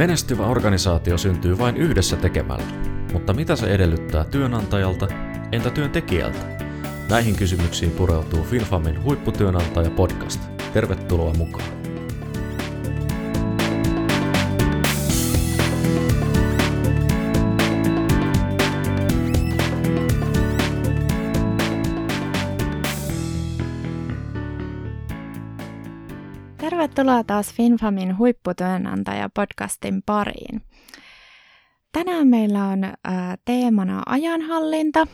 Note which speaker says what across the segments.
Speaker 1: Menestyvä organisaatio syntyy vain yhdessä tekemällä, mutta mitä se edellyttää työnantajalta, entä työntekijältä? Näihin kysymyksiin pureutuu FinFamin huipputyönantaja podcast. Tervetuloa mukaan!
Speaker 2: Tervetuloa taas FinFamin huipputyönantaja-podcastin pariin. Tänään meillä on äh, teemana ajanhallinta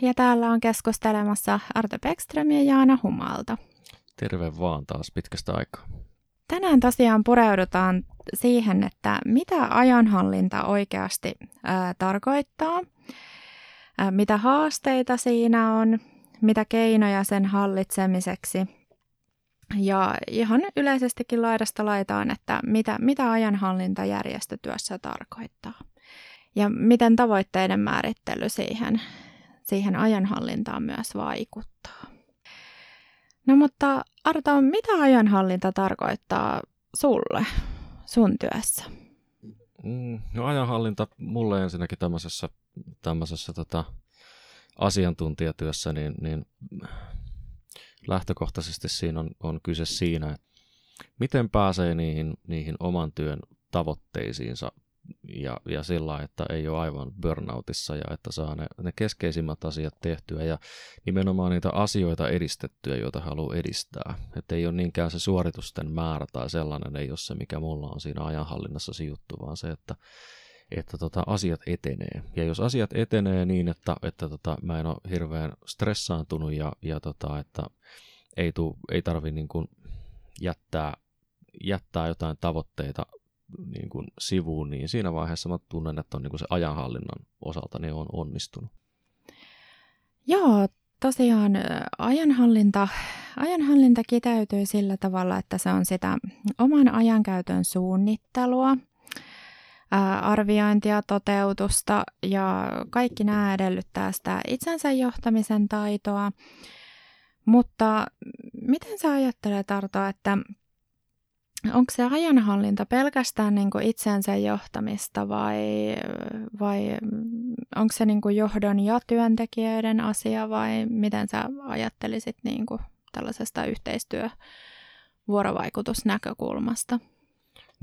Speaker 2: ja täällä on keskustelemassa Arto Beckström ja Jaana Humalta.
Speaker 1: Terve vaan taas pitkästä aikaa.
Speaker 2: Tänään tosiaan pureudutaan siihen, että mitä ajanhallinta oikeasti äh, tarkoittaa, äh, mitä haasteita siinä on, mitä keinoja sen hallitsemiseksi – ja ihan yleisestikin laidasta laitaan, että mitä, mitä ajanhallinta järjestötyössä tarkoittaa. Ja miten tavoitteiden määrittely siihen, siihen ajanhallintaan myös vaikuttaa. No mutta Arto, mitä ajanhallinta tarkoittaa sulle sun työssä?
Speaker 1: Mm, no ajanhallinta mulle ensinnäkin tämmöisessä, tämmöisessä tota, asiantuntijatyössä, niin, niin lähtökohtaisesti siinä on, on kyse siinä, että miten pääsee niihin, niihin oman työn tavoitteisiinsa ja, ja sillä että ei ole aivan burnoutissa ja että saa ne, ne keskeisimmät asiat tehtyä ja nimenomaan niitä asioita edistettyä, joita haluaa edistää. Että ei ole niinkään se suoritusten määrä tai sellainen ei ole se, mikä mulla on siinä ajanhallinnassa se juttu, vaan se, että että tota, asiat etenee. Ja jos asiat etenee niin, että, että tota, mä en ole hirveän stressaantunut ja, ja tota, että ei, tuu, ei tarvi niin kuin jättää, jättää jotain tavoitteita niin kuin sivuun, niin siinä vaiheessa mä tunnen, että on niin kuin se ajanhallinnan osalta niin on onnistunut.
Speaker 2: Joo, tosiaan ajanhallinta, ajanhallinta kiteytyy sillä tavalla, että se on sitä oman ajankäytön suunnittelua – arviointia, toteutusta ja kaikki nämä edellyttää sitä itsensä johtamisen taitoa. Mutta miten sä ajattelet, Arto, että onko se ajanhallinta pelkästään niin kuin itsensä johtamista vai, vai onko se niin kuin johdon ja työntekijöiden asia vai miten sä ajattelisit niin kuin tällaisesta yhteistyövuorovaikutusnäkökulmasta?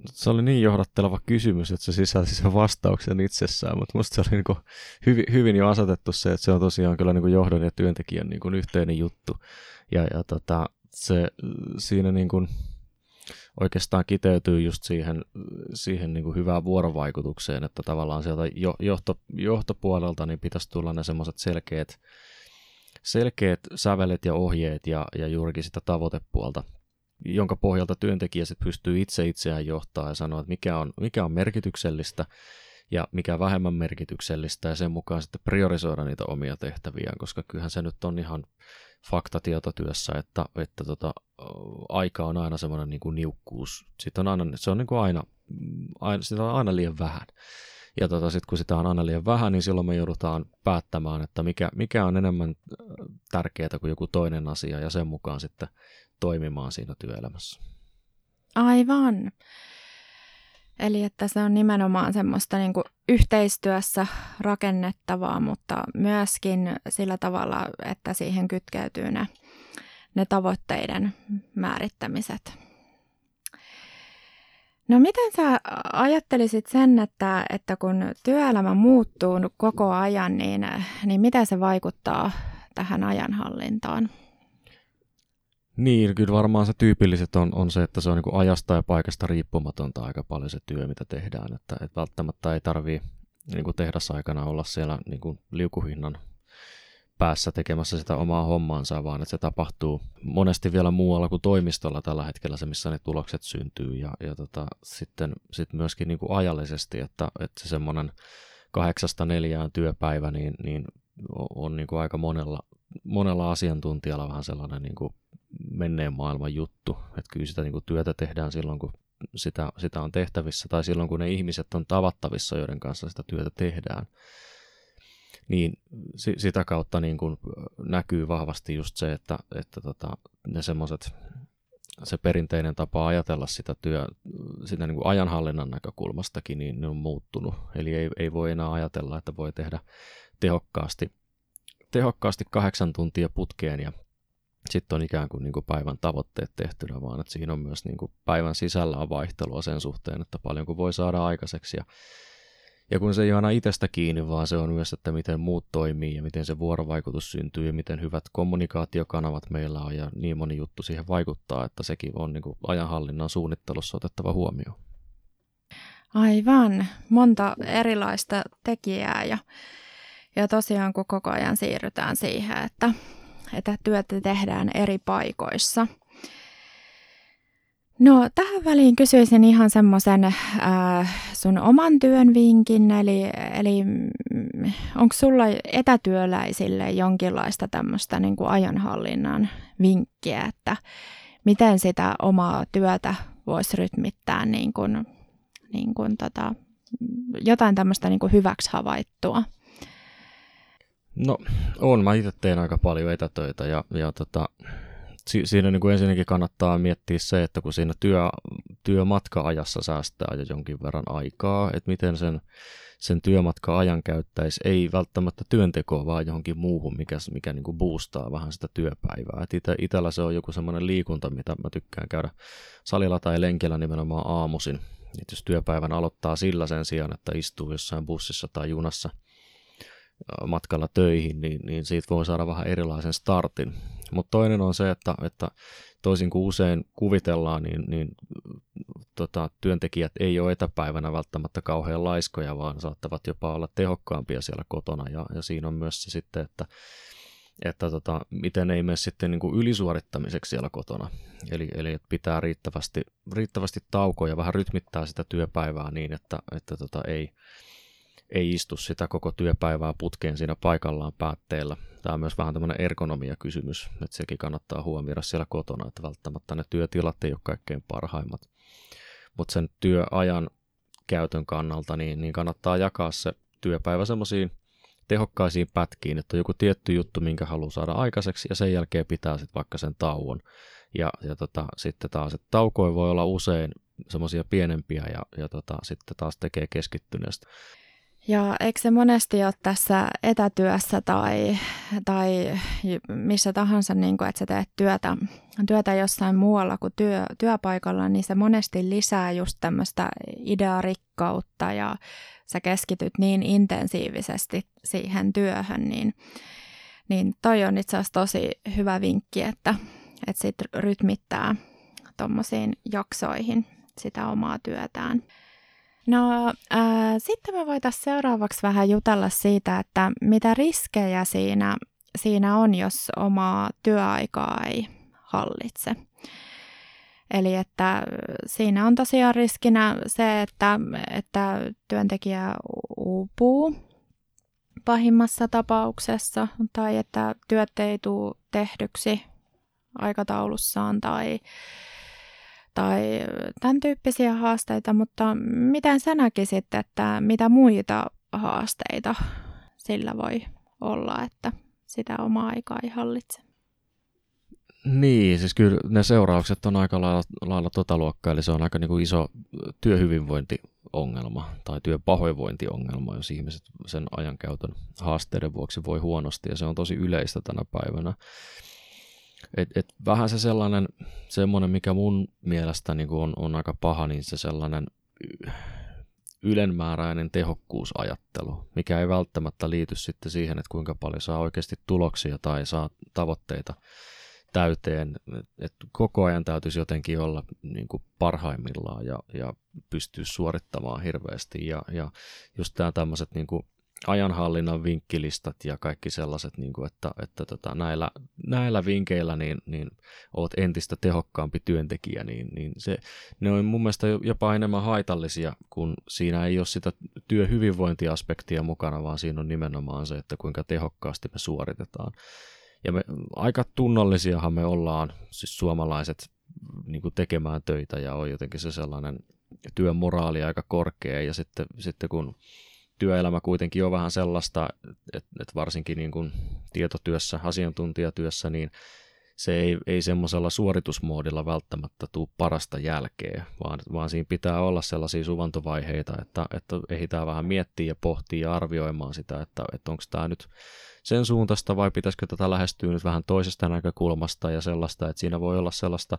Speaker 1: Se oli niin johdatteleva kysymys, että se sisälsi sen vastauksen itsessään, mutta musta se oli niin kuin hyvin, hyvin jo asetettu se, että se on tosiaan kyllä niin kuin johdon ja työntekijän niin kuin yhteinen juttu. Ja, ja tota, se siinä niin kuin oikeastaan kiteytyy just siihen, siihen niin kuin hyvään vuorovaikutukseen, että tavallaan sieltä johto, johtopuolelta niin pitäisi tulla ne semmoiset selkeät, selkeät sävelet ja ohjeet ja, ja juurikin sitä tavoitepuolta jonka pohjalta työntekijä sitten pystyy itse itseään johtaa ja sanoa, että mikä on, mikä on merkityksellistä ja mikä vähemmän merkityksellistä ja sen mukaan sitten priorisoida niitä omia tehtäviä, koska kyllähän se nyt on ihan fakta tietotyössä, että, että tota, aika on aina semmoinen niin kuin niukkuus. Sitten on aina, se on niin kuin aina, aina, sitä on aina liian vähän. Ja tota, sitten kun sitä on aina liian vähän, niin silloin me joudutaan päättämään, että mikä, mikä on enemmän tärkeää kuin joku toinen asia, ja sen mukaan sitten toimimaan siinä työelämässä.
Speaker 2: Aivan. Eli että se on nimenomaan semmoista niin kuin yhteistyössä rakennettavaa, mutta myöskin sillä tavalla, että siihen kytkeytyy ne, ne tavoitteiden määrittämiset. No miten sä ajattelisit sen, että, että kun työelämä muuttuu koko ajan, niin, niin miten se vaikuttaa tähän ajanhallintaan?
Speaker 1: Niin, kyllä varmaan se tyypilliset on, on se, että se on niin ajasta ja paikasta riippumatonta aika paljon se työ, mitä tehdään. Että, että välttämättä ei tarvitse niin tehdasaikana olla siellä niin kuin liukuhinnan päässä tekemässä sitä omaa hommaansa, vaan että se tapahtuu monesti vielä muualla kuin toimistolla tällä hetkellä se, missä ne tulokset syntyy. Ja, ja tota, sitten sit myöskin niin kuin ajallisesti, että, että se semmoinen kahdeksasta neljään työpäivä niin, niin on niin kuin aika monella, monella asiantuntijalla vähän sellainen niin kuin menneen maailman juttu. Että kyllä sitä niin kuin työtä tehdään silloin, kun sitä, sitä on tehtävissä tai silloin, kun ne ihmiset on tavattavissa, joiden kanssa sitä työtä tehdään. Niin si, sitä kautta niin kuin näkyy vahvasti just se, että, että tota, ne semmoiset se perinteinen tapa ajatella sitä, työ, sitä niin kuin ajanhallinnan näkökulmastakin, niin ne on muuttunut. Eli ei, ei voi enää ajatella, että voi tehdä tehokkaasti, tehokkaasti kahdeksan tuntia putkeen ja sitten on ikään kuin, niin kuin päivän tavoitteet tehtynä, vaan että siinä on myös niin kuin päivän sisällä on vaihtelua sen suhteen, että paljonko voi saada aikaiseksi ja ja kun se ei aina itsestä kiinni, vaan se on myös, että miten muut toimii ja miten se vuorovaikutus syntyy ja miten hyvät kommunikaatiokanavat meillä on ja niin moni juttu siihen vaikuttaa, että sekin on niin kuin ajanhallinnan suunnittelussa otettava huomioon.
Speaker 2: Aivan, monta erilaista tekijää ja, ja tosiaan kun koko ajan siirrytään siihen, että, että työtä tehdään eri paikoissa – No tähän väliin kysyisin ihan semmoisen äh, sun oman työn vinkin, eli, eli mm, onko sulla etätyöläisille jonkinlaista tämmöistä niin kuin ajanhallinnan vinkkiä, että miten sitä omaa työtä voisi rytmittää niin kuin, niin kuin tota, jotain tämmöistä niin kuin hyväksi havaittua?
Speaker 1: No on, mä itse teen aika paljon etätöitä ja, ja tota, si- siinä niin kuin ensinnäkin kannattaa miettiä se, että kun siinä työ, työmatka-ajassa säästää jo jonkin verran aikaa, että miten sen, sen työmatka-ajan käyttäisi, ei välttämättä työntekoa, vaan johonkin muuhun, mikä, mikä niin kuin boostaa vähän sitä työpäivää. Et ite, itellä se on joku semmoinen liikunta, mitä mä tykkään käydä salilla tai lenkillä nimenomaan aamuisin. Et jos työpäivän aloittaa sillä sen sijaan, että istuu jossain bussissa tai junassa – matkalla töihin, niin, niin siitä voi saada vähän erilaisen startin. Mutta toinen on se, että, että toisin kuin usein kuvitellaan, niin, niin tota, työntekijät ei ole etäpäivänä välttämättä kauhean laiskoja, vaan saattavat jopa olla tehokkaampia siellä kotona. Ja, ja siinä on myös se sitten, että, että tota, miten ei mene sitten niin kuin ylisuorittamiseksi siellä kotona. Eli, eli pitää riittävästi, riittävästi taukoja, vähän rytmittää sitä työpäivää niin, että, että tota, ei, ei istu sitä koko työpäivää putkeen siinä paikallaan päätteellä. Tämä on myös vähän tämmöinen ergonomia-kysymys, että sekin kannattaa huomioida siellä kotona, että välttämättä ne työtilat ei ole kaikkein parhaimmat. Mutta sen työajan käytön kannalta niin, niin kannattaa jakaa se työpäivä semmoisiin tehokkaisiin pätkiin, että on joku tietty juttu, minkä haluaa saada aikaiseksi, ja sen jälkeen pitää sitten vaikka sen tauon. Ja, ja tota, sitten taas, että taukoja voi olla usein semmoisia pienempiä, ja, ja tota, sitten taas tekee keskittyneestä.
Speaker 2: Ja eikö se monesti ole tässä etätyössä tai, tai missä tahansa, niin kuin, että sä teet työtä, työtä jossain muualla kuin työ, työpaikalla, niin se monesti lisää just tämmöistä idearikkautta ja sä keskityt niin intensiivisesti siihen työhön, niin, niin toi on itse asiassa tosi hyvä vinkki, että, että sit rytmittää tuommoisiin jaksoihin sitä omaa työtään. No äh, sitten me voitaisiin seuraavaksi vähän jutella siitä, että mitä riskejä siinä, siinä on, jos omaa työaikaa ei hallitse. Eli että siinä on tosiaan riskinä se, että, että työntekijä uupuu pahimmassa tapauksessa tai että työt ei tule tehdyksi aikataulussaan tai tai tämän tyyppisiä haasteita, mutta miten sä näkisit, että mitä muita haasteita sillä voi olla, että sitä omaa aikaa ei hallitse?
Speaker 1: Niin, siis kyllä ne seuraukset on aika lailla, lailla tota luokkaa, eli se on aika niin kuin iso työhyvinvointiongelma tai työpahoinvointiongelma, jos ihmiset sen ajankäytön haasteiden vuoksi voi huonosti, ja se on tosi yleistä tänä päivänä. Et, et vähän se sellainen, semmoinen, mikä mun mielestä niin on, on aika paha, niin se sellainen ylenmääräinen tehokkuusajattelu, mikä ei välttämättä liity sitten siihen, että kuinka paljon saa oikeasti tuloksia tai saa tavoitteita täyteen. Et koko ajan täytyisi jotenkin olla niin kuin parhaimmillaan ja, ja pystyä suorittamaan hirveästi. Ja, ja just tämä tämmöiset niin ajanhallinnan vinkkilistat ja kaikki sellaiset, niin kuin, että, että tota, näillä, näillä vinkeillä niin, niin oot entistä tehokkaampi työntekijä, niin, niin se, ne on mun mielestä jopa enemmän haitallisia, kun siinä ei ole sitä työhyvinvointiaspektia mukana, vaan siinä on nimenomaan se, että kuinka tehokkaasti me suoritetaan. Ja me, aika tunnollisiahan me ollaan, siis suomalaiset, niin kuin tekemään töitä ja on jotenkin se sellainen työmoraali aika korkea ja sitten, sitten kun työelämä kuitenkin on vähän sellaista, että, että varsinkin niin kuin tietotyössä, asiantuntijatyössä, niin se ei, ei semmoisella suoritusmoodilla välttämättä tule parasta jälkeä, vaan, vaan siinä pitää olla sellaisia suvantovaiheita, että, että ehditään vähän miettiä ja pohtia ja arvioimaan sitä, että, että onko tämä nyt sen suuntaista vai pitäisikö tätä lähestyä nyt vähän toisesta näkökulmasta ja sellaista, että siinä voi olla sellaista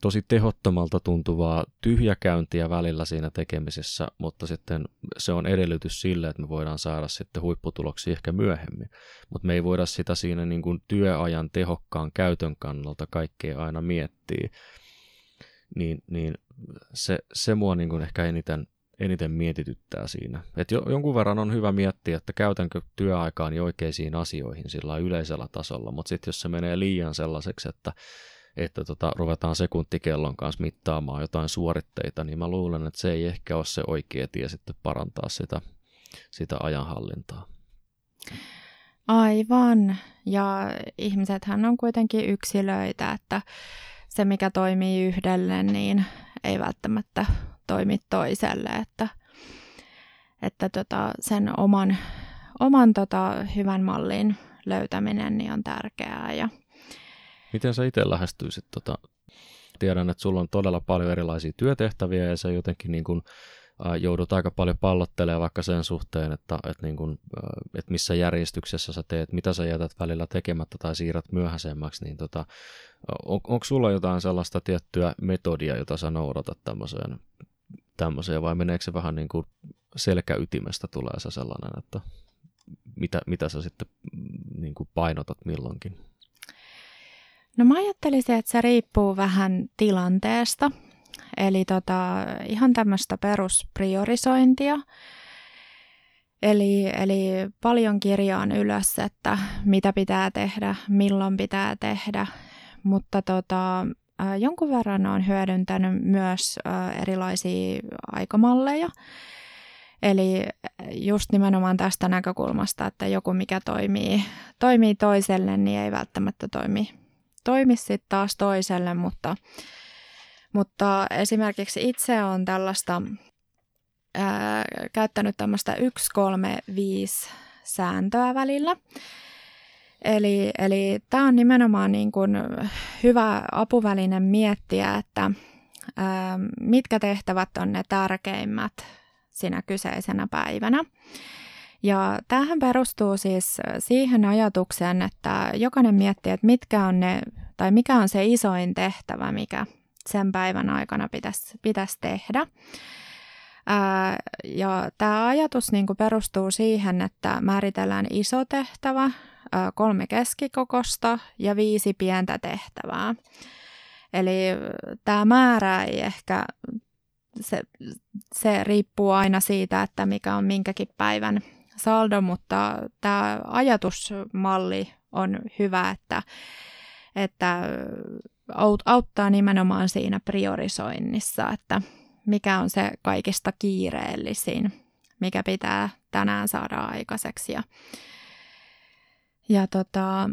Speaker 1: tosi tehottomalta tuntuvaa tyhjäkäyntiä välillä siinä tekemisessä, mutta sitten se on edellytys sille, että me voidaan saada sitten huipputuloksia ehkä myöhemmin. Mutta me ei voida sitä siinä niin kuin työajan tehokkaan käytön kannalta kaikkea aina miettiä. Niin, niin se, se mua niin kuin ehkä eniten, eniten mietityttää siinä. Et jo, jonkun verran on hyvä miettiä, että käytänkö työaikaani oikeisiin asioihin sillä yleisellä tasolla, mutta sitten jos se menee liian sellaiseksi, että että tota, ruvetaan sekuntikellon kanssa mittaamaan jotain suoritteita, niin mä luulen, että se ei ehkä ole se oikea tie sitten parantaa sitä, sitä ajanhallintaa.
Speaker 2: Aivan. Ja ihmisethän on kuitenkin yksilöitä, että se mikä toimii yhdelle, niin ei välttämättä toimi toiselle, että, että tota, sen oman, oman tota, hyvän mallin löytäminen niin on tärkeää ja
Speaker 1: Miten sä itse lähestyisit? Tota, tiedän, että sulla on todella paljon erilaisia työtehtäviä ja sä jotenkin niin kuin, ä, joudut aika paljon pallottelemaan vaikka sen suhteen, että, että, niin kuin, ä, että missä järjestyksessä sä teet, mitä sä jätät välillä tekemättä tai siirrät myöhäisemmäksi, niin tota, on, onko sulla jotain sellaista tiettyä metodia, jota sä noudatat tämmöiseen, tämmöiseen vai meneekö se vähän niin kuin selkäytimestä tulee se sellainen, että mitä, mitä sä sitten mm, niin kuin painotat milloinkin?
Speaker 2: No mä ajattelisin, että se riippuu vähän tilanteesta. Eli tota, ihan tämmöistä peruspriorisointia. Eli, eli paljon kirjaan ylös, että mitä pitää tehdä, milloin pitää tehdä. Mutta tota, jonkun verran on hyödyntänyt myös erilaisia aikamalleja. Eli just nimenomaan tästä näkökulmasta, että joku mikä toimii, toimii toiselle, niin ei välttämättä toimi toimi sitten taas toiselle, mutta, mutta esimerkiksi itse olen tällaista ää, käyttänyt tämmöistä 1-3-5 sääntöä välillä. Eli, eli tämä on nimenomaan niin kuin hyvä apuväline miettiä, että ää, mitkä tehtävät on ne tärkeimmät sinä kyseisenä päivänä. Ja tämähän perustuu siis siihen ajatukseen, että jokainen miettii, että mitkä on ne, tai mikä on se isoin tehtävä, mikä sen päivän aikana pitäisi, pitäisi tehdä. Ää, ja tämä ajatus niin perustuu siihen, että määritellään iso tehtävä, ää, kolme keskikokosta ja viisi pientä tehtävää. Eli tämä määrä ei ehkä, se, se riippuu aina siitä, että mikä on minkäkin päivän saldo, mutta tämä ajatusmalli on hyvä, että, että auttaa nimenomaan siinä priorisoinnissa, että mikä on se kaikista kiireellisin, mikä pitää tänään saada aikaiseksi. Ja, ja tota,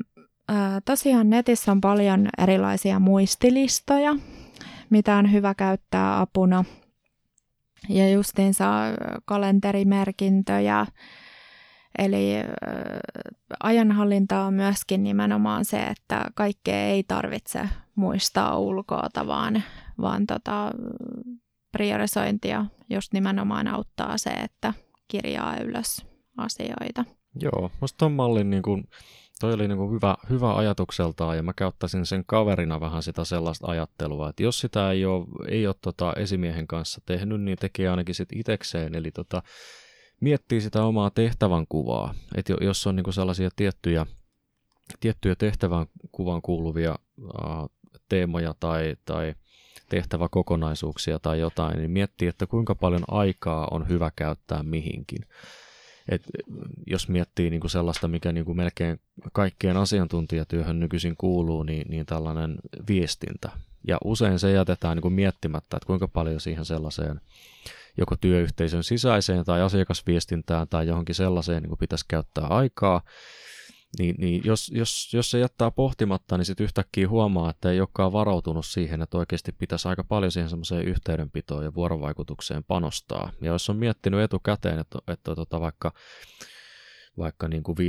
Speaker 2: tosiaan netissä on paljon erilaisia muistilistoja, mitä on hyvä käyttää apuna. Ja justiinsa kalenterimerkintöjä, Eli ajanhallinta on myöskin nimenomaan se, että kaikkea ei tarvitse muistaa ulkoota, vaan, vaan tota, priorisointia just nimenomaan auttaa se, että kirjaa ylös asioita.
Speaker 1: Joo, musta ton mallin niin kuin, toi oli niin kuin hyvä, hyvä ajatukseltaan ja mä käyttäisin sen kaverina vähän sitä sellaista ajattelua, että jos sitä ei ole, ei ole tota esimiehen kanssa tehnyt, niin tekee ainakin sit itekseen, eli tota, miettii sitä omaa tehtävän kuvaa, että jos on niin sellaisia tiettyjä, tiettyjä tehtävän kuvan kuuluvia uh, teemoja tai, tai tehtäväkokonaisuuksia tai jotain, niin miettii, että kuinka paljon aikaa on hyvä käyttää mihinkin. Et jos miettii niin kuin sellaista, mikä niin kuin melkein kaikkien asiantuntijatyöhön nykyisin kuuluu, niin, niin tällainen viestintä. Ja usein se jätetään niin kuin miettimättä, että kuinka paljon siihen sellaiseen joko työyhteisön sisäiseen tai asiakasviestintään tai johonkin sellaiseen niin kuin pitäisi käyttää aikaa, niin, niin jos, jos, jos se jättää pohtimatta, niin sitten yhtäkkiä huomaa, että ei olekaan varautunut siihen, että oikeasti pitäisi aika paljon siihen semmoiseen yhteydenpitoon ja vuorovaikutukseen panostaa. Ja jos on miettinyt etukäteen, että, että tota vaikka vaikka niin kuin 5-15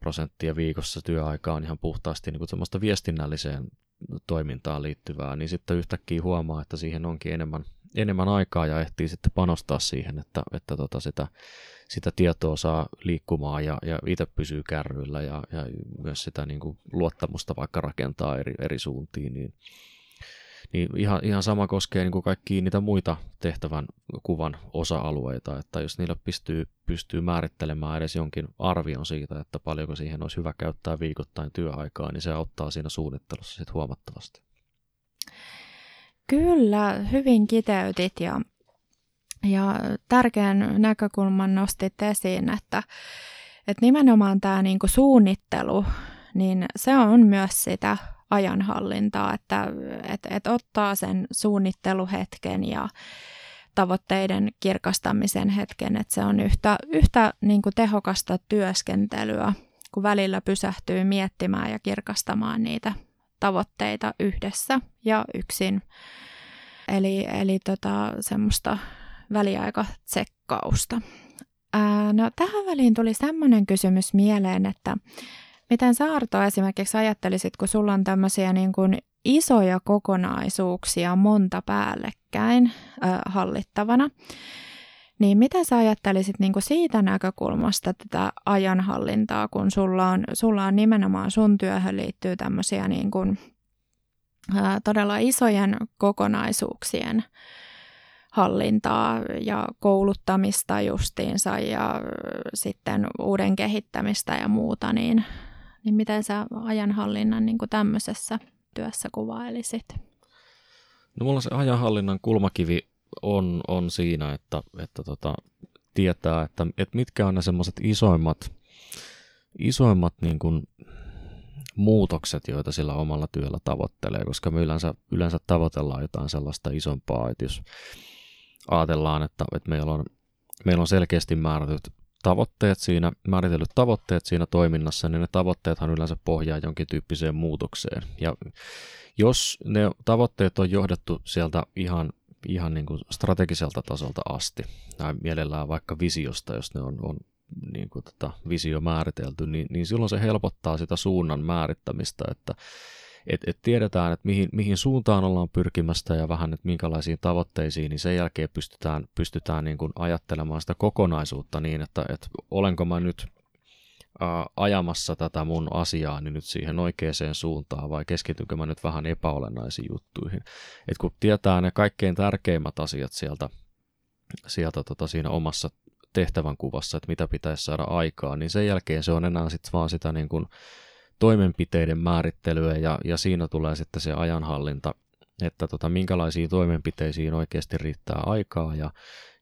Speaker 1: prosenttia viikossa työaikaa on ihan puhtaasti niin kuin semmoista viestinnälliseen toimintaan liittyvää, niin sitten yhtäkkiä huomaa, että siihen onkin enemmän, enemmän aikaa ja ehtii sitten panostaa siihen, että, että tota sitä, sitä tietoa saa liikkumaan ja, ja itse pysyy kärryillä ja, ja myös sitä niin kuin luottamusta vaikka rakentaa eri, eri suuntiin, niin niin ihan, ihan sama koskee niin kuin kaikkia niitä muita tehtävän kuvan osa-alueita, että jos niillä pystyy, pystyy määrittelemään edes jonkin arvion siitä, että paljonko siihen olisi hyvä käyttää viikoittain työaikaa, niin se auttaa siinä suunnittelussa sitten huomattavasti.
Speaker 2: Kyllä, hyvin kiteytit ja, ja tärkeän näkökulman nostit esiin, että, että nimenomaan tämä niinku suunnittelu, niin se on myös sitä ajanhallintaa, että et, et ottaa sen suunnitteluhetken ja tavoitteiden kirkastamisen hetken, että se on yhtä, yhtä niin kuin tehokasta työskentelyä, kun välillä pysähtyy miettimään ja kirkastamaan niitä tavoitteita yhdessä ja yksin. Eli, eli tota, semmoista väliaikatsekkausta. Ää, no, tähän väliin tuli semmoinen kysymys mieleen, että Miten sä Arto esimerkiksi ajattelisit, kun sulla on tämmöisiä niin kuin isoja kokonaisuuksia monta päällekkäin äh, hallittavana, niin miten sä ajattelisit niin kuin siitä näkökulmasta tätä ajanhallintaa, kun sulla on, sulla on nimenomaan sun työhön liittyy tämmöisiä niin kuin, äh, todella isojen kokonaisuuksien hallintaa ja kouluttamista justiinsa ja sitten uuden kehittämistä ja muuta, niin niin miten sä ajanhallinnan niin kuin tämmöisessä työssä kuvailisit?
Speaker 1: No mulla se ajanhallinnan kulmakivi on, on siinä, että, että tota, tietää, että, että mitkä on ne semmoiset isoimmat, isoimmat niin kuin muutokset, joita sillä omalla työllä tavoittelee, koska me yleensä, yleensä tavoitellaan jotain sellaista isompaa, että jos ajatellaan, että, että meillä, on, meillä on selkeästi määrätyt tavoitteet siinä, määritellyt tavoitteet siinä toiminnassa, niin ne tavoitteethan yleensä pohjaa jonkin tyyppiseen muutokseen. Ja jos ne tavoitteet on johdettu sieltä ihan, ihan niin kuin strategiselta tasolta asti, tai mielellään vaikka visiosta, jos ne on, on niin kuin tota visio määritelty, niin, niin silloin se helpottaa sitä suunnan määrittämistä, että että et tiedetään, että mihin, mihin suuntaan ollaan pyrkimästä ja vähän, että minkälaisiin tavoitteisiin, niin sen jälkeen pystytään, pystytään niin kuin ajattelemaan sitä kokonaisuutta niin, että, että olenko mä nyt ää, ajamassa tätä mun asiaa niin nyt siihen oikeaan suuntaan vai keskitynkö mä nyt vähän epäolennaisiin juttuihin. Et kun tietää ne kaikkein tärkeimmät asiat sieltä, sieltä tota siinä omassa tehtävän kuvassa, että mitä pitäisi saada aikaa, niin sen jälkeen se on enää sitten vaan sitä niin kuin toimenpiteiden määrittelyä ja, ja siinä tulee sitten se ajanhallinta, että tota, minkälaisiin toimenpiteisiin oikeasti riittää aikaa ja,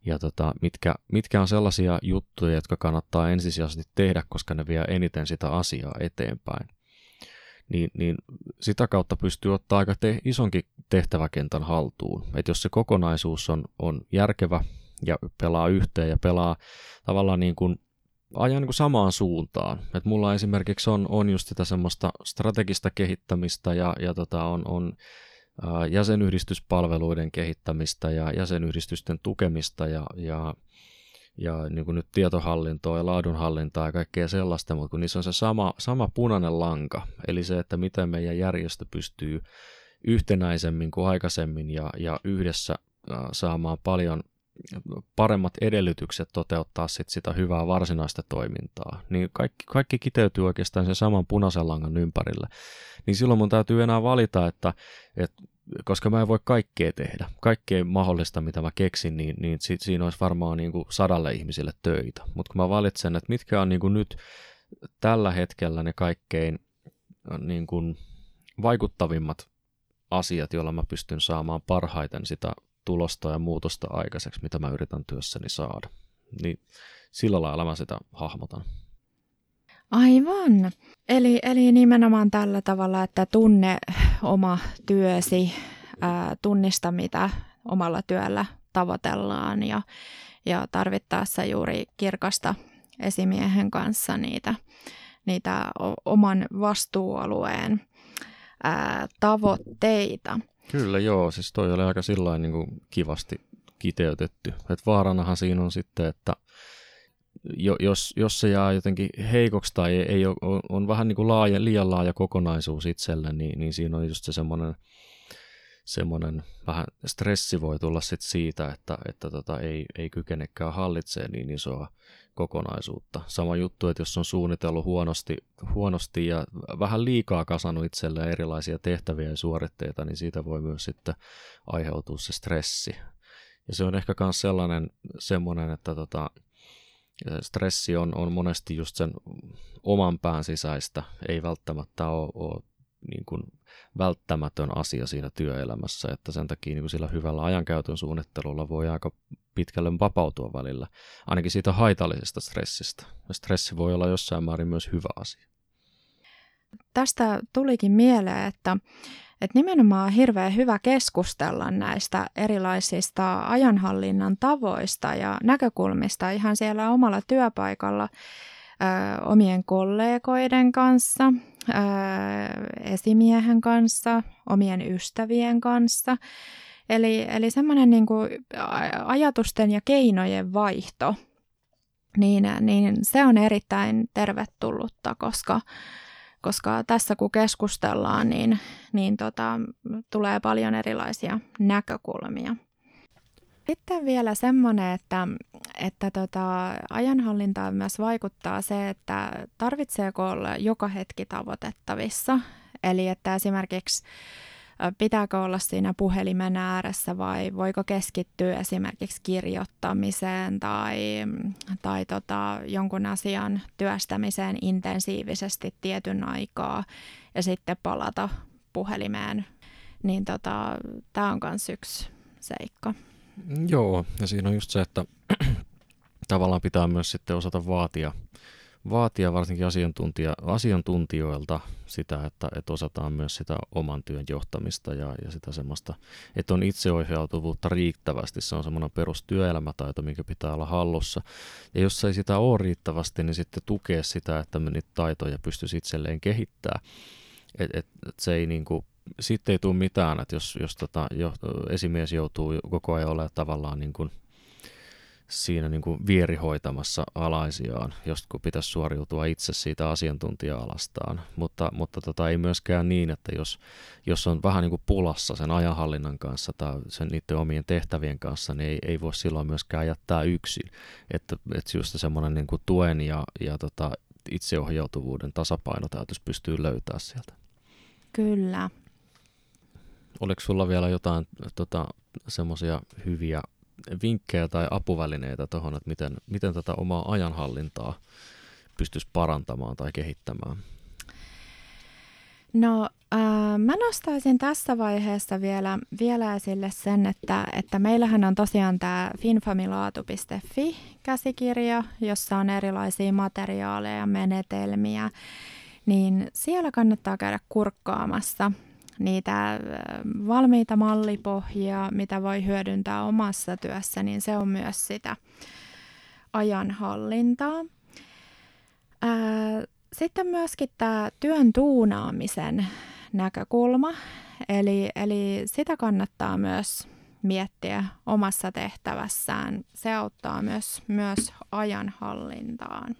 Speaker 1: ja tota, mitkä, mitkä on sellaisia juttuja, jotka kannattaa ensisijaisesti tehdä, koska ne vie eniten sitä asiaa eteenpäin. Niin, niin sitä kautta pystyy ottaa aika te- isonkin tehtäväkentän haltuun. Et jos se kokonaisuus on, on järkevä ja pelaa yhteen ja pelaa tavallaan niin kuin ajan niin samaan suuntaan. Et mulla esimerkiksi on, on just sitä semmoista strategista kehittämistä ja, ja tota on, on ää, jäsenyhdistyspalveluiden kehittämistä ja jäsenyhdistysten tukemista ja, ja, ja niin kuin nyt tietohallintoa ja laadunhallintaa ja kaikkea sellaista, mutta kun niissä on se sama, sama punainen lanka, eli se, että miten meidän järjestö pystyy yhtenäisemmin kuin aikaisemmin ja, ja yhdessä saamaan paljon paremmat edellytykset toteuttaa sit sitä hyvää varsinaista toimintaa, niin kaikki, kaikki kiteytyy oikeastaan sen saman punaisen langan ympärille. Niin silloin mun täytyy enää valita, että, että koska mä en voi kaikkea tehdä, kaikkea mahdollista, mitä mä keksin, niin, niin si, siinä olisi varmaan niin kuin sadalle ihmisille töitä. Mutta kun mä valitsen, että mitkä on niin kuin nyt tällä hetkellä ne kaikkein niin kuin vaikuttavimmat asiat, joilla mä pystyn saamaan parhaiten sitä tulosta ja muutosta aikaiseksi, mitä mä yritän työssäni saada. Niin sillä lailla mä sitä hahmotan.
Speaker 2: Aivan. Eli, eli nimenomaan tällä tavalla, että tunne oma työsi, ää, tunnista mitä omalla työllä tavoitellaan ja, ja tarvittaessa juuri kirkasta esimiehen kanssa niitä, niitä oman vastuualueen ää, tavoitteita.
Speaker 1: Kyllä joo, siis toi oli aika sillä niin kivasti kiteytetty. Et vaaranahan siinä on sitten, että jos, jos se jää jotenkin heikoksi tai ei, ei ole, on vähän niin kuin laaja, liian laaja kokonaisuus itselle, niin, niin siinä on just se semmoinen semmoinen vähän stressi voi tulla sit siitä, että, että tota, ei, ei kykenekään hallitsemaan niin isoa kokonaisuutta. Sama juttu, että jos on suunnitellut huonosti, huonosti ja vähän liikaa kasannut itselleen erilaisia tehtäviä ja suoritteita, niin siitä voi myös sitten aiheutua se stressi. Ja se on ehkä myös sellainen, semmoinen, että tota, stressi on, on monesti just sen oman pään sisäistä, ei välttämättä ole, ole niin kuin välttämätön asia siinä työelämässä, että sen takia niin sillä hyvällä ajankäytön suunnittelulla voi aika pitkälle vapautua välillä, ainakin siitä haitallisesta stressistä. Ja stressi voi olla jossain määrin myös hyvä asia.
Speaker 2: Tästä tulikin mieleen, että, että nimenomaan on hirveän hyvä keskustella näistä erilaisista ajanhallinnan tavoista ja näkökulmista ihan siellä omalla työpaikalla omien kollegoiden kanssa, esimiehen kanssa, omien ystävien kanssa. Eli, eli semmoinen niin ajatusten ja keinojen vaihto, niin, niin se on erittäin tervetullutta, koska, koska tässä kun keskustellaan, niin, niin tota, tulee paljon erilaisia näkökulmia. Sitten vielä semmoinen, että, että tota, ajanhallintaan myös vaikuttaa se, että tarvitseeko olla joka hetki tavoitettavissa. Eli että esimerkiksi pitääkö olla siinä puhelimen ääressä vai voiko keskittyä esimerkiksi kirjoittamiseen tai, tai tota, jonkun asian työstämiseen intensiivisesti tietyn aikaa ja sitten palata puhelimeen. Niin tota, tämä on myös yksi seikka.
Speaker 1: Joo, ja siinä on just se, että tavallaan pitää myös sitten osata vaatia, vaatia varsinkin asiantuntija, asiantuntijoilta sitä, että, että osataan myös sitä oman työn johtamista ja, ja sitä semmoista, että on itseohjautuvuutta riittävästi. Se on semmoinen perustyöelämätaito, mikä pitää olla hallussa. Ja jos ei sitä ole riittävästi, niin sitten tukea sitä, että me niitä taitoja pystyisi itselleen kehittämään. Et, et, et se ei niin kuin sitten ei tule mitään, että jos, jos tota, jo, esimies joutuu koko ajan olemaan tavallaan niin kuin siinä niin kuin vierihoitamassa alaisiaan, jos kun pitäisi suoriutua itse siitä asiantuntija-alastaan. Mutta, mutta tota, ei myöskään niin, että jos, jos on vähän niin kuin pulassa sen ajanhallinnan kanssa tai sen niiden omien tehtävien kanssa, niin ei, ei voi silloin myöskään jättää yksin. Että, että just semmoinen niin kuin tuen ja, ja tota, itseohjautuvuuden tasapaino täytyisi pystyä löytää sieltä.
Speaker 2: Kyllä,
Speaker 1: Oliko sulla vielä jotain tota, semmoisia hyviä vinkkejä tai apuvälineitä tuohon, että miten, miten tätä omaa ajanhallintaa pystyisi parantamaan tai kehittämään?
Speaker 2: No, äh, mä nostaisin tässä vaiheessa vielä, vielä esille sen, että, että meillähän on tosiaan tämä finfamilaatu.fi-käsikirja, jossa on erilaisia materiaaleja ja menetelmiä, niin siellä kannattaa käydä kurkkaamassa – niitä valmiita mallipohjia, mitä voi hyödyntää omassa työssä, niin se on myös sitä ajanhallintaa. Sitten myöskin tämä työn tuunaamisen näkökulma, eli, eli sitä kannattaa myös miettiä omassa tehtävässään. Se auttaa myös, myös ajanhallintaan.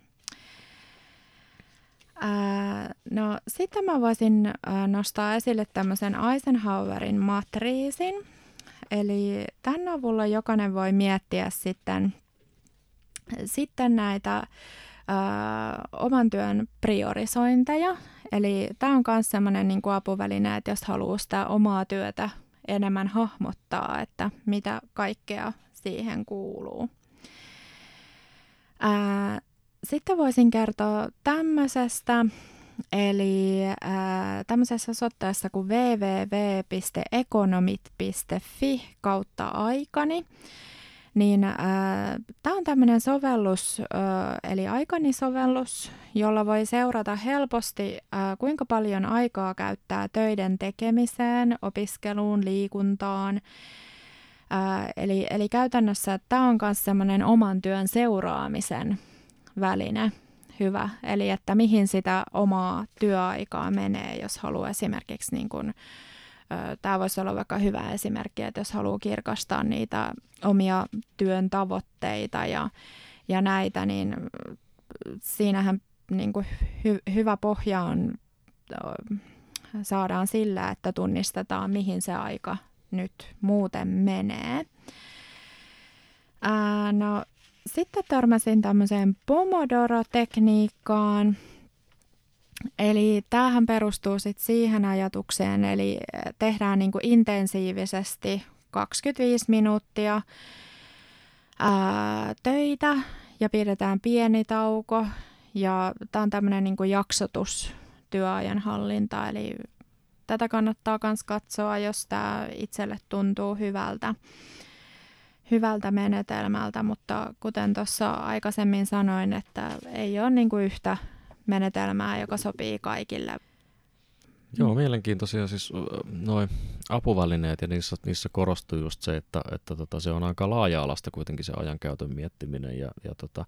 Speaker 2: No sitten mä voisin ää, nostaa esille tämmöisen Eisenhowerin matriisin. Eli tämän avulla jokainen voi miettiä sitten, sitten näitä ää, oman työn priorisointeja. Eli tämä on myös sellainen niin apuväline, että jos haluaa sitä omaa työtä enemmän hahmottaa, että mitä kaikkea siihen kuuluu. Ää, sitten voisin kertoa tämmöisestä, eli äh, tämmöisessä osoitteessa kuin www.ekonomit.fi kautta aikani, niin äh, tämä on tämmöinen sovellus, äh, eli aikani-sovellus, jolla voi seurata helposti, äh, kuinka paljon aikaa käyttää töiden tekemiseen, opiskeluun, liikuntaan, Äh, eli, eli käytännössä tämä on myös semmoinen oman työn seuraamisen väline hyvä. Eli että mihin sitä omaa työaikaa menee, jos haluaa esimerkiksi niin kuin, Tämä voisi olla vaikka hyvä esimerkki, että jos haluaa kirkastaa niitä omia työn tavoitteita ja, ja näitä, niin siinähän niin kuin hy- hyvä pohja on, saadaan sillä, että tunnistetaan, mihin se aika nyt muuten menee. Ää, no, sitten törmäsin tämmöiseen Pomodoro-tekniikkaan. Eli tämähän perustuu sitten siihen ajatukseen, eli tehdään niin kuin intensiivisesti 25 minuuttia ää, töitä ja pidetään pieni tauko. Ja tämä on tämmöinen niin kuin jaksotus työajan hallinta, eli tätä kannattaa myös katsoa, jos tämä itselle tuntuu hyvältä, hyvältä menetelmältä, mutta kuten tuossa aikaisemmin sanoin, että ei ole niin kuin yhtä menetelmää, joka sopii kaikille.
Speaker 1: Joo, mielenkiintoisia siis noin apuvälineet ja niissä, niissä korostuu just se, että, että tota, se on aika laaja-alasta kuitenkin se ajankäytön miettiminen ja, ja tota,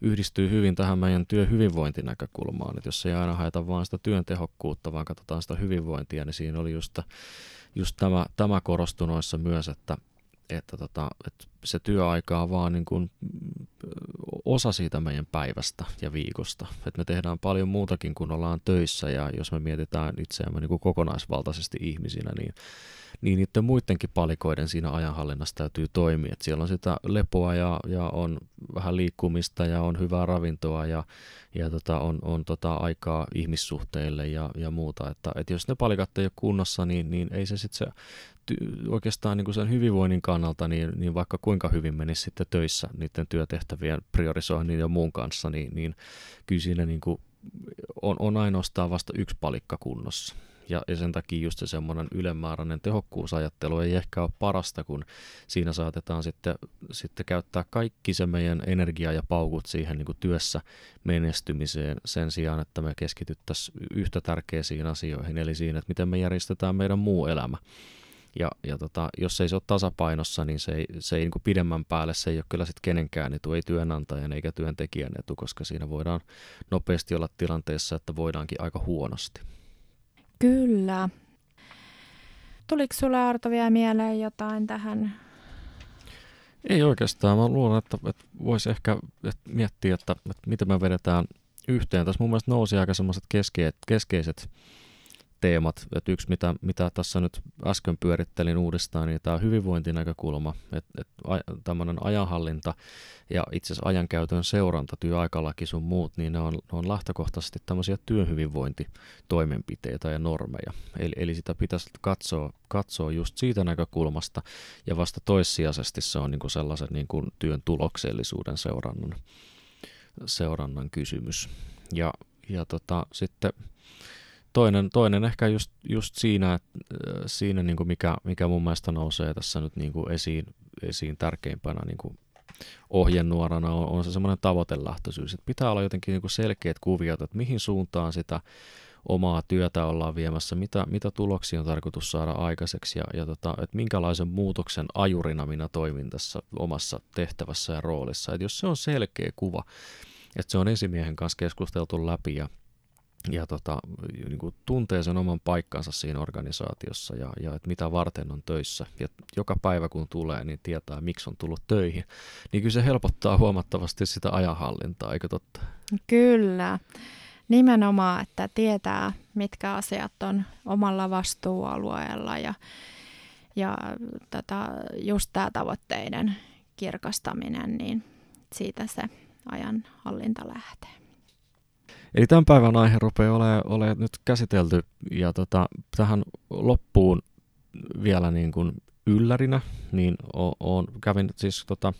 Speaker 1: yhdistyy hyvin tähän meidän työhyvinvointinäkökulmaan, että jos ei aina haeta vain sitä työn tehokkuutta, vaan katsotaan sitä hyvinvointia, niin siinä oli just, just tämä, tämä korostui noissa myös, että, että, tota, että se työaika on vaan niin kuin osa siitä meidän päivästä ja viikosta. Että me tehdään paljon muutakin kuin ollaan töissä ja jos me mietitään itseämme niin kuin kokonaisvaltaisesti ihmisinä, niin niin niiden muidenkin palikoiden siinä ajanhallinnassa täytyy toimia. Et siellä on sitä lepoa ja, ja on vähän liikkumista ja on hyvää ravintoa ja, ja tota, on, on tota aikaa ihmissuhteille ja, ja muuta. Että, et jos ne palikat ei ole kunnossa, niin, niin ei se sitten se oikeastaan niin kuin sen hyvinvoinnin kannalta, niin, niin vaikka kuinka hyvin menisi sitten töissä niiden työtehtävien priorisoinnin ja muun kanssa, niin, niin kyllä siinä niin kuin on, on ainoastaan vasta yksi palikka kunnossa. Ja, ja sen takia just se semmoinen ylemmääräinen tehokkuusajattelu ei ehkä ole parasta, kun siinä saatetaan sitten, sitten käyttää kaikki se meidän energia ja paukut siihen niin kuin työssä menestymiseen sen sijaan, että me keskityttäisiin yhtä tärkeisiin asioihin, eli siinä, että miten me järjestetään meidän muu elämä. Ja, ja tota, jos ei se ole tasapainossa, niin se ei, se ei niin kuin pidemmän päälle, se ei ole kyllä sitten kenenkään etu, ei työnantajan eikä työntekijän etu, koska siinä voidaan nopeasti olla tilanteessa, että voidaankin aika huonosti.
Speaker 2: Kyllä. Tuliko sulle Arto vielä mieleen jotain tähän?
Speaker 1: Ei oikeastaan. Mä luulen, että, että voisi ehkä että miettiä, että, että miten me vedetään yhteen. Tässä mun mielestä nousi aika semmoiset keskeiset, keskeiset teemat. Että yksi, mitä, mitä tässä nyt äsken pyörittelin uudestaan, niin tämä hyvinvointinäkökulma, että, että tämmöinen ajanhallinta ja itse asiassa ajankäytön seuranta, työaikalaki sun muut, niin ne on, ne on lähtökohtaisesti tämmöisiä työhyvinvointitoimenpiteitä ja normeja. Eli, eli sitä pitäisi katsoa, katsoa just siitä näkökulmasta, ja vasta toissijaisesti se on niin kuin sellaisen niin kuin työn tuloksellisuuden seurannan, seurannan kysymys. Ja, ja tota, sitten toinen, toinen ehkä just, just siinä, että, siinä niin kuin mikä, mikä mun mielestä nousee tässä nyt niin kuin esiin, esiin tärkeimpänä niin kuin ohjenuorana on, on se semmoinen tavoitelähtöisyys, että pitää olla jotenkin niin kuin selkeät kuviot, että mihin suuntaan sitä omaa työtä ollaan viemässä, mitä, mitä tuloksia on tarkoitus saada aikaiseksi ja, ja tota, että minkälaisen muutoksen ajurina minä toimin tässä omassa tehtävässä ja roolissa. Että jos se on selkeä kuva, että se on esimiehen kanssa keskusteltu läpi ja ja tota, niin kuin tuntee sen oman paikkansa siinä organisaatiossa ja, ja että mitä varten on töissä. Ja joka päivä kun tulee, niin tietää, miksi on tullut töihin. Niin kyllä se helpottaa huomattavasti sitä ajanhallintaa, eikö totta?
Speaker 2: Kyllä. Nimenomaan, että tietää, mitkä asiat on omalla vastuualueella ja, ja tota, just tämä tavoitteiden kirkastaminen, niin siitä se ajanhallinta lähtee.
Speaker 1: Eli tämän päivän aihe rupeaa olemaan ole nyt käsitelty ja tota, tähän loppuun vielä niin kuin yllärinä, niin o, o, kävin siis tota,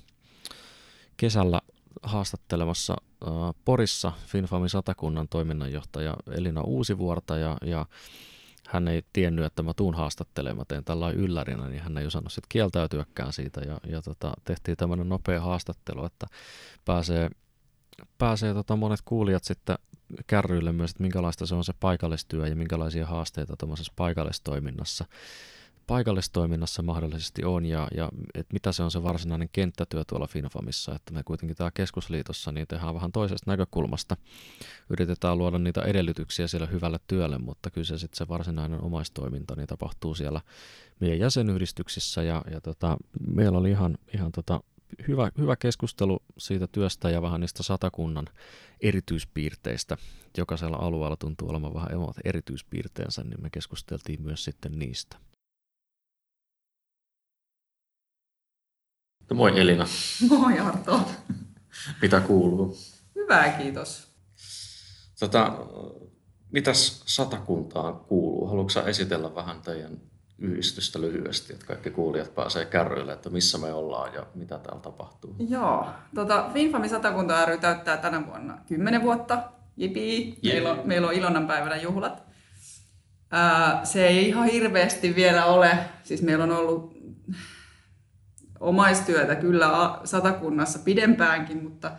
Speaker 1: kesällä haastattelemassa äh, Porissa Finfamin satakunnan toiminnanjohtaja Elina Uusivuorta ja, ja hän ei tiennyt, että mä tuun haastattelemaan, teen tällä yllärinä, niin hän ei osannut sitten kieltäytyäkään siitä ja, ja tota, tehtiin tämmöinen nopea haastattelu, että pääsee, pääsee tota monet kuulijat sitten kärryille myös, että minkälaista se on se paikallistyö ja minkälaisia haasteita tuommoisessa paikallistoiminnassa, paikallistoiminnassa mahdollisesti on ja, ja että mitä se on se varsinainen kenttätyö tuolla Finfamissa, että me kuitenkin täällä keskusliitossa niin tehdään vähän toisesta näkökulmasta. Yritetään luoda niitä edellytyksiä siellä hyvälle työlle, mutta kyllä se sitten se varsinainen omaistoiminta niin tapahtuu siellä meidän jäsenyhdistyksissä ja, ja tota, meillä oli ihan, ihan tota, hyvä, hyvä keskustelu siitä työstä ja vähän niistä satakunnan erityispiirteistä. Jokaisella alueella tuntuu olevan vähän omat erityispiirteensä, niin me keskusteltiin myös sitten niistä. No moi Elina.
Speaker 3: Moi Arto.
Speaker 1: Mitä kuuluu?
Speaker 3: Hyvää, kiitos.
Speaker 1: Tota, mitäs satakuntaan kuuluu? Haluatko esitellä vähän teidän yhdistystä lyhyesti, että kaikki kuulijat pääsee kärryille, että missä me ollaan ja mitä täällä tapahtuu?
Speaker 3: Joo, tota, Finfami Satakunta ry täyttää tänä vuonna 10 vuotta. Jipi, meillä on, meillä on Ilonnan päivänä juhlat. Ää, se ei ihan hirveästi vielä ole, siis meillä on ollut omaistyötä kyllä satakunnassa pidempäänkin, mutta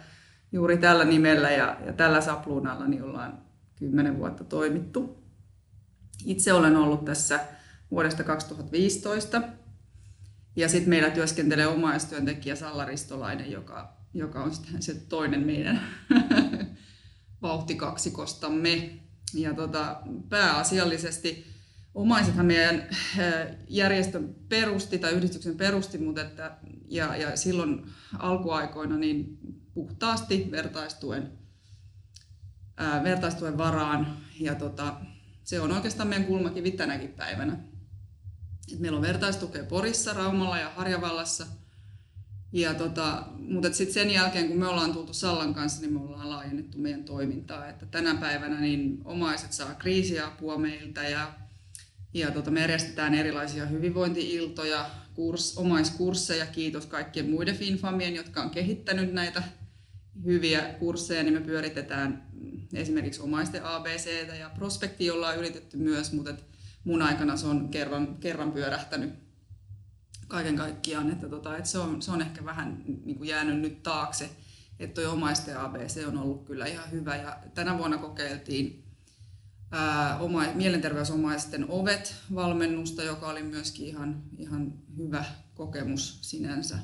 Speaker 3: juuri tällä nimellä ja, ja tällä sapluunalla niin ollaan kymmenen vuotta toimittu. Itse olen ollut tässä vuodesta 2015 ja sitten meillä työskentelee omaistyöntekijä Salla Ristolainen, joka, joka on se toinen meidän vauhtikaksikostamme. Ja tota, pääasiallisesti omaisethan meidän järjestön perusti tai yhdistyksen perusti, mutta että, ja, ja silloin alkuaikoina niin puhtaasti vertaistuen, ää, vertaistuen varaan. Ja tota, se on oikeastaan meidän kulmakivi tänäkin päivänä. Et meillä on vertaistukea Porissa, Raumalla ja Harjavallassa. Ja tota, mutta sitten sen jälkeen, kun me ollaan tultu Sallan kanssa, niin me ollaan laajennettu meidän toimintaa. Että tänä päivänä niin omaiset saa kriisiapua meiltä ja ja tota, me järjestetään erilaisia hyvinvointiiltoja, kurs, omaiskursseja, kiitos kaikkien muiden FinFamien, jotka on kehittänyt näitä hyviä kursseja, niin me pyöritetään esimerkiksi omaisten ABC ja prospekti, jolla on yritetty myös, mutta mun aikana se on kerran, kerran pyörähtänyt kaiken kaikkiaan, että, tota, että se, on, se on ehkä vähän niin kuin jäänyt nyt taakse, että tuo omaisten ABC on ollut kyllä ihan hyvä ja tänä vuonna kokeiltiin ää, oma, mielenterveysomaisten ovet-valmennusta, joka oli myöskin ihan, ihan hyvä kokemus sinänsä.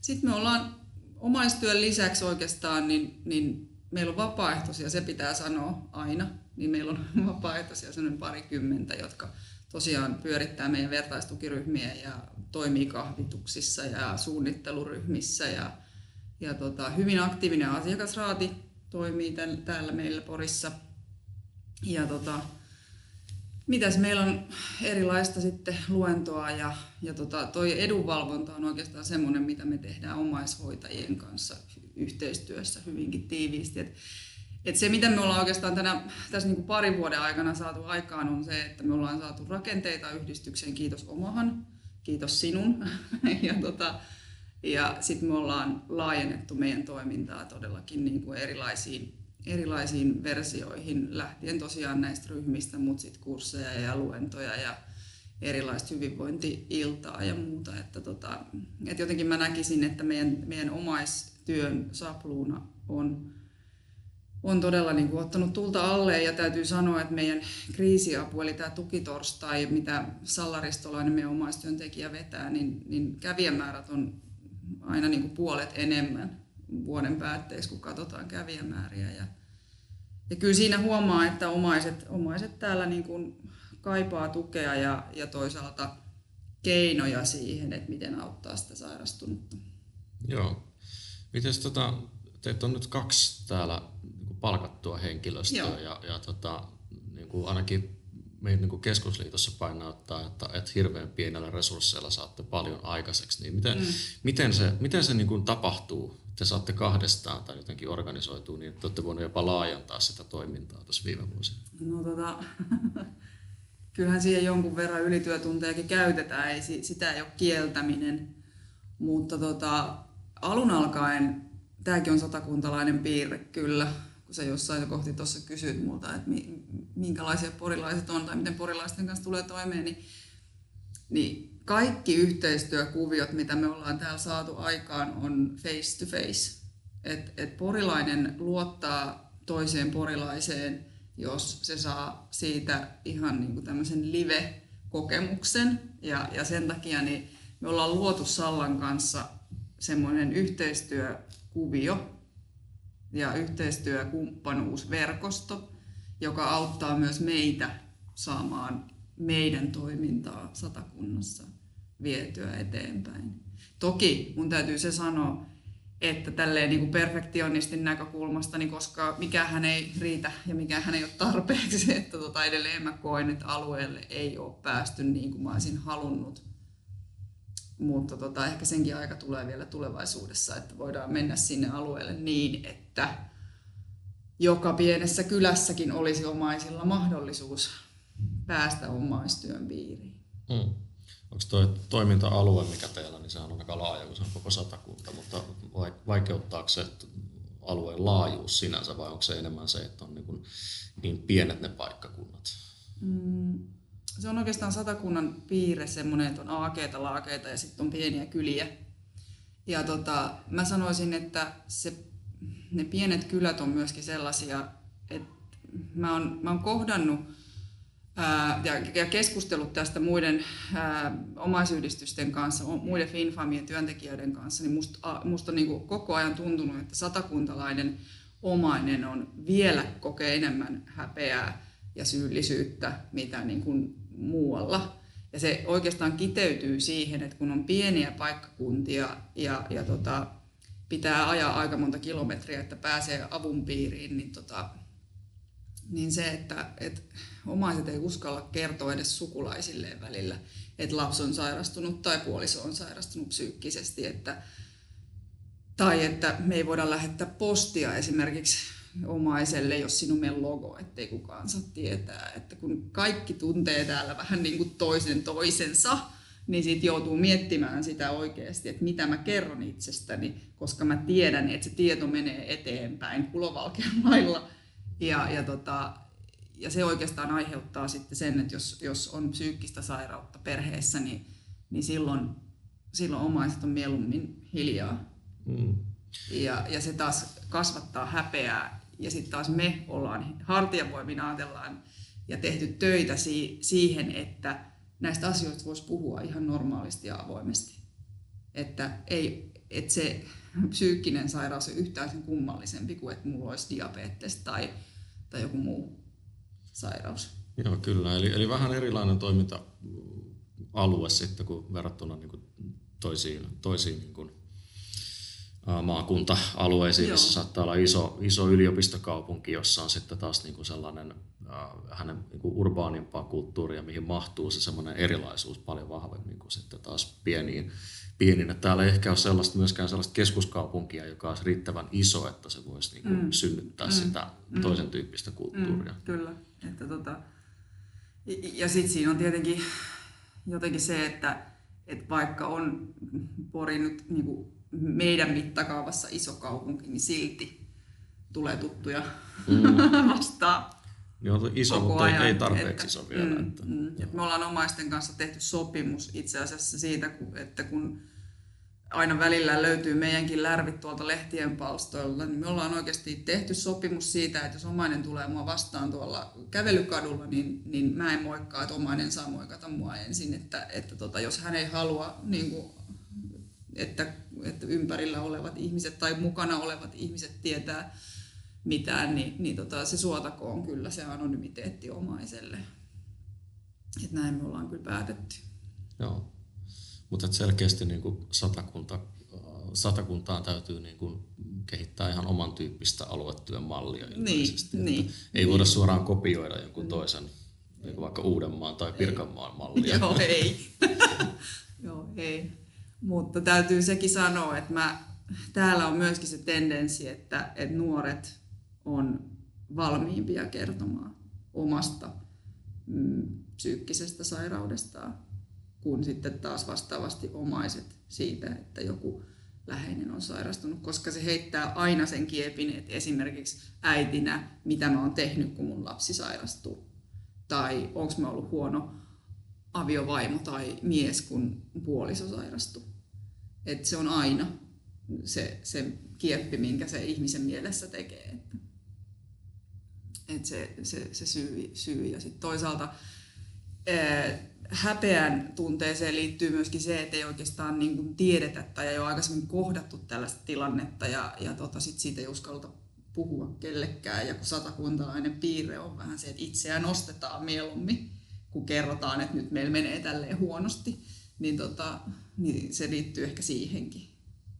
Speaker 3: Sitten me ollaan omaistyön lisäksi oikeastaan, niin, niin meillä on vapaaehtoisia, se pitää sanoa aina, niin meillä on vapaaehtoisia sellainen parikymmentä, jotka tosiaan pyörittää meidän vertaistukiryhmiä ja toimii kahvituksissa ja suunnitteluryhmissä ja, ja tota, hyvin aktiivinen asiakasraati toimii täällä meillä Porissa – ja tota, mitäs meillä on erilaista sitten luentoa ja, ja tota, toi edunvalvonta on oikeastaan semmoinen, mitä me tehdään omaishoitajien kanssa yhteistyössä hyvinkin tiiviisti. Et, et se, mitä me ollaan oikeastaan tänä, tässä niin kuin parin vuoden aikana saatu aikaan, on se, että me ollaan saatu rakenteita yhdistykseen, kiitos omahan, kiitos sinun. ja tota, ja sitten me ollaan laajennettu meidän toimintaa todellakin niin kuin erilaisiin erilaisiin versioihin, lähtien tosiaan näistä ryhmistä, mutta sitten kursseja ja luentoja ja erilaista hyvinvointi-iltaa ja muuta. Että tota, et jotenkin mä näkisin, että meidän, meidän omaistyön sapluuna on, on todella niin kuin ottanut tulta alle ja täytyy sanoa, että meidän kriisiapu, eli tämä tukitorstai, mitä Sallaristolainen meidän omaistyöntekijä vetää, niin, niin kävijämäärät on aina niin kuin puolet enemmän vuoden päätteeksi, kun katsotaan kävijämääriä. Ja, ja kyllä siinä huomaa, että omaiset, omaiset täällä niin kuin kaipaa tukea ja, ja toisaalta keinoja siihen, että miten auttaa sitä sairastunutta.
Speaker 1: Joo. Miten tota, teitä on nyt kaksi täällä palkattua henkilöstöä Joo. ja, ja tota, niin kuin ainakin meidän niin keskusliitossa painottaa, että, että hirveän pienellä resursseilla saatte paljon aikaiseksi. Niin miten, mm. miten se, miten se niin kuin tapahtuu? Te saatte kahdestaan tai jotenkin organisoituu niin, että olette voineet jopa laajentaa sitä toimintaa tässä viime vuosina.
Speaker 3: No tota, kyllähän siihen jonkun verran ylityötuntejakin käytetään, ei, sitä ei ole kieltäminen. Mutta tota, alun alkaen, tämäkin on satakuntalainen piirre kyllä, kun sä jossain kohti tuossa kysyt multa, että minkälaisia porilaiset on tai miten porilaisten kanssa tulee toimeen, niin, niin kaikki yhteistyökuviot, mitä me ollaan täällä saatu aikaan, on face to face. Et, et porilainen luottaa toiseen porilaiseen, jos se saa siitä ihan niin kuin tämmöisen live-kokemuksen. Ja, ja sen takia niin me ollaan luotu Sallan kanssa semmoinen yhteistyökuvio, ja yhteistyökumppanuusverkosto, joka auttaa myös meitä saamaan meidän toimintaa satakunnassa vietyä eteenpäin. Toki mun täytyy se sanoa, että tälleen niin kuin perfektionistin näkökulmasta, niin koska mikähän ei riitä ja mikähän ei ole tarpeeksi, että tota edelleen mä koen, että alueelle ei ole päästy niin kuin mä olisin halunnut. Mutta tota, ehkä senkin aika tulee vielä tulevaisuudessa, että voidaan mennä sinne alueelle niin, että joka pienessä kylässäkin olisi omaisilla mahdollisuus päästä omaistyön piiriin.
Speaker 1: Mm. Onko tuo toiminta-alue, mikä teillä, niin sehän on aika laaja, kun se on koko satakunta, mutta vaikeuttaako se alueen laajuus sinänsä vai onko se enemmän se, että on niin, kuin niin pienet ne paikkakunnat? Mm,
Speaker 3: se on oikeastaan satakunnan piirre semmoinen, että on aakeita, laakeita ja sitten on pieniä kyliä. Ja tota, mä sanoisin, että se, ne pienet kylät on myöskin sellaisia, että mä oon, mä oon kohdannut ja, ja keskustellut tästä muiden ää, omaisyhdistysten kanssa, muiden Finfamien työntekijöiden kanssa, niin musta, musta on niin koko ajan tuntunut, että satakuntalainen omainen on vielä kokee enemmän häpeää ja syyllisyyttä, mitä niin kuin muualla. Ja se oikeastaan kiteytyy siihen, että kun on pieniä paikkakuntia ja, ja tota, pitää ajaa aika monta kilometriä, että pääsee avun piiriin, niin, tota, niin se, että, että omaiset ei uskalla kertoa edes sukulaisilleen välillä, että lapsi on sairastunut tai puoliso on sairastunut psyykkisesti, että, tai että me ei voida lähettää postia esimerkiksi omaiselle, jos sinun on logo, ettei kukaan saa tietää. Että kun kaikki tuntee täällä vähän niin kuin toisen toisensa, niin sitten joutuu miettimään sitä oikeasti, että mitä mä kerron itsestäni, koska mä tiedän, että se tieto menee eteenpäin kulovalkean lailla. Ja, ja, tota, ja se oikeastaan aiheuttaa sitten sen, että jos, jos on psyykkistä sairautta perheessä, niin, niin silloin, silloin omaiset on mieluummin hiljaa. Mm. Ja, ja se taas kasvattaa häpeää ja sitten taas me ollaan hartiavoimin ajatellaan ja tehty töitä si- siihen, että näistä asioista voisi puhua ihan normaalisti ja avoimesti. Että, ei, että se psyykkinen sairaus on yhtään sen kummallisempi kuin että mulla olisi diabetes tai, tai joku muu sairaus.
Speaker 1: Joo, kyllä. Eli, eli vähän erilainen toiminta-alue sitten kuin verrattuna niin kuin toisiin, toisiin niin kuin maakunta-alueisiin, missä saattaa olla iso, iso yliopistokaupunki, jossa on sitten taas niin kuin sellainen hänen niin kuin urbaanimpaa kulttuuria, mihin mahtuu se semmoinen erilaisuus paljon vahvemmin kuin sitten taas pieniin. pieniin. Että täällä ei ehkä ole sellaista, myöskään sellaista keskuskaupunkia, joka olisi riittävän iso, että se voisi niin kuin mm. synnyttää mm. sitä mm. toisen tyyppistä kulttuuria. Mm.
Speaker 3: Kyllä. Että tota, ja sitten siinä on tietenkin jotenkin se, että, että vaikka on Pori nyt niin kuin meidän mittakaavassa iso kaupunki, niin silti tulee tuttuja mm. vastaan.
Speaker 1: Joo, iso, mutta ajan, ei tarpeeksi että, iso vielä. Mm,
Speaker 3: että, mm, että me ollaan omaisten kanssa tehty sopimus itse asiassa siitä, että kun aina välillä löytyy meidänkin lärvit tuolta lehtien palstoilla, niin me ollaan oikeasti tehty sopimus siitä, että jos omainen tulee mua vastaan tuolla kävelykadulla, niin, niin mä en moikkaa, että omainen saa moikata mua ensin, että, että tota, jos hän ei halua niin kuin että, että ympärillä olevat ihmiset tai mukana olevat ihmiset tietää mitään, niin, niin tota, se suotakoon kyllä se anonymiteetti omaiselle. Et näin me ollaan kyllä päätetty.
Speaker 1: Joo, mutta selkeästi niin kuin satakunta, satakuntaan täytyy niin kuin kehittää ihan oman tyyppistä aluetyön mallia
Speaker 3: Niin, niin,
Speaker 1: ei niin. voida suoraan kopioida jonkun toisen, niin vaikka Uudenmaan tai Pirkanmaan mallia.
Speaker 3: Joo, ei. Joo, ei. Mutta täytyy sekin sanoa, että mä, täällä on myöskin se tendenssi, että, että nuoret on valmiimpia kertomaan omasta mm, psyykkisestä sairaudestaan, kuin sitten taas vastaavasti omaiset siitä, että joku läheinen on sairastunut, koska se heittää aina sen kiepin, että esimerkiksi äitinä, mitä mä oon tehnyt, kun mun lapsi sairastuu, tai onko mä ollut huono aviovaimo tai mies, kun puoliso sairastuu. Et se on aina se, se kieppi, minkä se ihmisen mielessä tekee. Että, et se, se, se syy, syy. Ja sitten toisaalta ää, häpeän tunteeseen liittyy myöskin se, että ei oikeastaan niin kuin tiedetä tai ei ole aikaisemmin kohdattu tällaista tilannetta ja, ja tota, sit siitä ei uskalleta puhua kellekään. Ja kun satakuntalainen piirre on vähän se, että itseään nostetaan mieluummin, kun kerrotaan, että nyt meillä menee tälleen huonosti niin, tota, niin se liittyy ehkä siihenkin,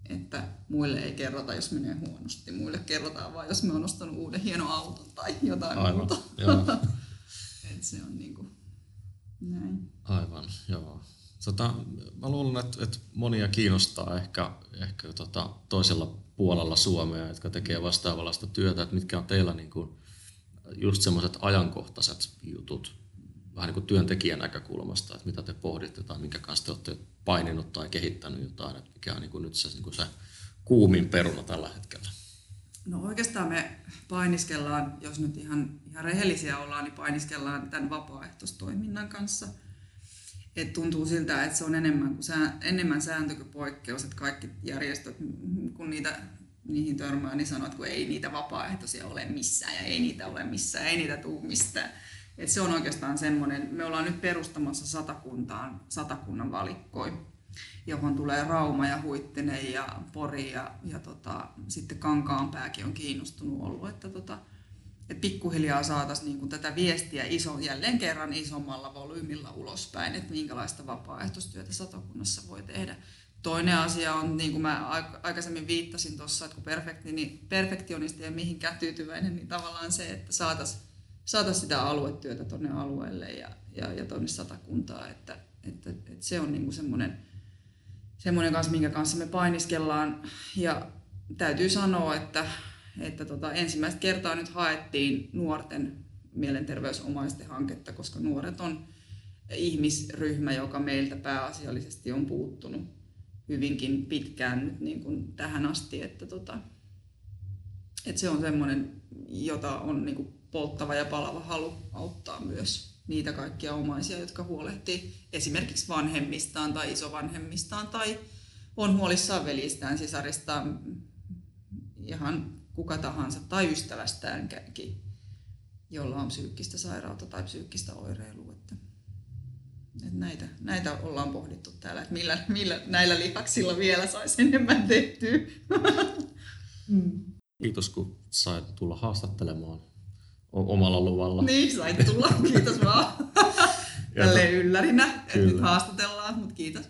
Speaker 3: että muille ei kerrota, jos menee huonosti. Muille kerrotaan vain, jos me on ostanut uuden hienon auton tai jotain
Speaker 1: Aivan,
Speaker 3: muuta.
Speaker 1: joo.
Speaker 3: Et se on niinku näin.
Speaker 1: Aivan, joo. Tota, mä luulen, että, että monia kiinnostaa ehkä, ehkä tota toisella puolella Suomea, jotka tekee vastaavanlaista työtä, että mitkä on teillä niin kuin just semmoiset ajankohtaiset jutut vähän niin kuin työntekijän näkökulmasta, että mitä te pohditte tai minkä kanssa te olette paininut tai kehittänyt jotain, että mikä on niin kuin nyt se, niin kuin se kuumin peruna tällä hetkellä.
Speaker 3: No oikeastaan me painiskellaan, jos nyt ihan, ihan rehellisiä ollaan, niin painiskellaan tämän vapaaehtoistoiminnan kanssa. Et tuntuu siltä, että se on enemmän, kuin sää, enemmän sääntö kuin poikkeus, että kaikki järjestöt, kun niitä, niihin törmää, niin sanoo, että kun ei niitä vapaaehtoisia ole missään ja ei niitä ole missään, ei niitä tule mistään. Et se on oikeastaan semmoinen, me ollaan nyt perustamassa satakuntaan, satakunnan valikkoi, johon tulee Rauma ja Huittinen ja Pori ja, ja tota, sitten Kankaanpääkin on kiinnostunut ollut, että tota, et pikkuhiljaa saataisiin niinku tätä viestiä iso, jälleen kerran isommalla volyymilla ulospäin, että minkälaista vapaaehtoistyötä satakunnassa voi tehdä. Toinen asia on, niin kuin mä aikaisemmin viittasin tuossa, että kun niin perfektionisti ja mihinkään tyytyväinen, niin tavallaan se, että saataisiin saatais sitä aluetyötä tuonne alueelle ja, ja, ja tuonne satakuntaan, että, että, että se on niin semmoinen, semmoinen kanssa, minkä kanssa me painiskellaan. Ja täytyy sanoa, että, että tota, ensimmäistä kertaa nyt haettiin nuorten mielenterveysomaisten hanketta, koska nuoret on ihmisryhmä, joka meiltä pääasiallisesti on puuttunut hyvinkin pitkään nyt niin kuin tähän asti, että, tota, että se on semmoinen, jota on niin kuin polttava ja palava halu auttaa myös niitä kaikkia omaisia, jotka huolehtii esimerkiksi vanhemmistaan tai isovanhemmistaan tai on huolissaan veljistään, sisaristaan, ihan kuka tahansa tai ystävästäänkin, jolla on psyykkistä sairautta tai psyykkistä oireilua. Että, että näitä, näitä ollaan pohdittu täällä, että millä, millä näillä lihaksilla vielä saisi enemmän tehtyä.
Speaker 1: Mm. Kiitos kun sait tulla haastattelemaan omalla luvalla.
Speaker 3: Niin, sait tulla. Kiitos vaan. Tälleen yllärinä, että nyt haastatellaan, mutta kiitos.